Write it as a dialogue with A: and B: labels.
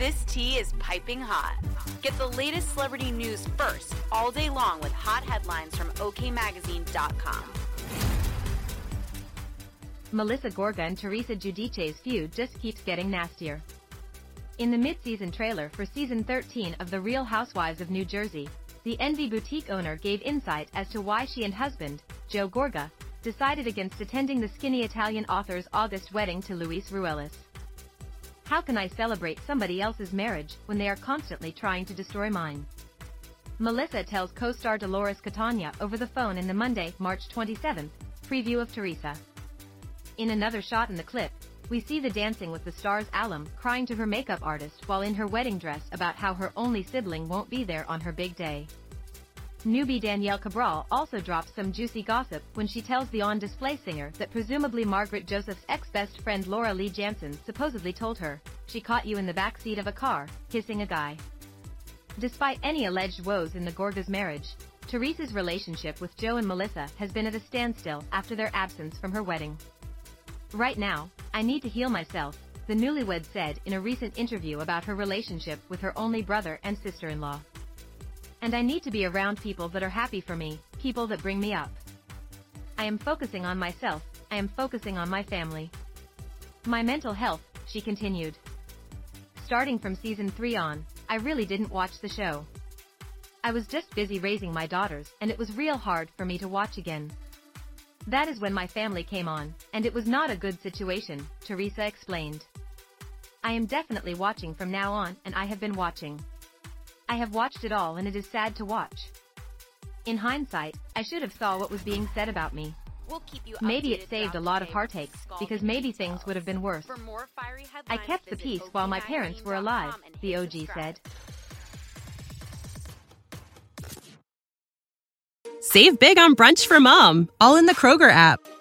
A: This tea is piping hot. Get the latest celebrity news first all day long with hot headlines from OKMagazine.com.
B: Melissa Gorga and Teresa Giudice's feud just keeps getting nastier. In the mid-season trailer for season 13 of The Real Housewives of New Jersey, the Envy boutique owner gave insight as to why she and husband, Joe Gorga, decided against attending the skinny Italian author's August wedding to Luis Ruelas. How can I celebrate somebody else's marriage when they are constantly trying to destroy mine? Melissa tells co-star Dolores Catania over the phone in the Monday, March 27th, preview of Teresa. In another shot in the clip, we see the Dancing with the Stars alum crying to her makeup artist while in her wedding dress about how her only sibling won't be there on her big day. Newbie Danielle Cabral also drops some juicy gossip when she tells the on-display singer that presumably Margaret Joseph's ex-best friend Laura Lee Jansen supposedly told her, she caught you in the back seat of a car, kissing a guy. Despite any alleged woes in the Gorgas marriage, Teresa's relationship with Joe and Melissa has been at a standstill after their absence from her wedding. Right now, I need to heal myself, the newlywed said in a recent interview about her relationship with her only brother and sister-in-law. And I need to be around people that are happy for me, people that bring me up. I am focusing on myself, I am focusing on my family. My mental health, she continued. Starting from season 3 on, I really didn't watch the show. I was just busy raising my daughters, and it was real hard for me to watch again. That is when my family came on, and it was not a good situation, Teresa explained. I am definitely watching from now on, and I have been watching. I have watched it all and it is sad to watch. In hindsight, I should have saw what was being said about me.
A: We'll keep you
B: Maybe it saved a lot of heartaches, because maybe
A: details.
B: things would have been worse.
A: For more fiery
B: I kept the peace while my parents were alive, the OG
A: subscribe.
B: said.
C: Save big on brunch for mom, all in the Kroger app.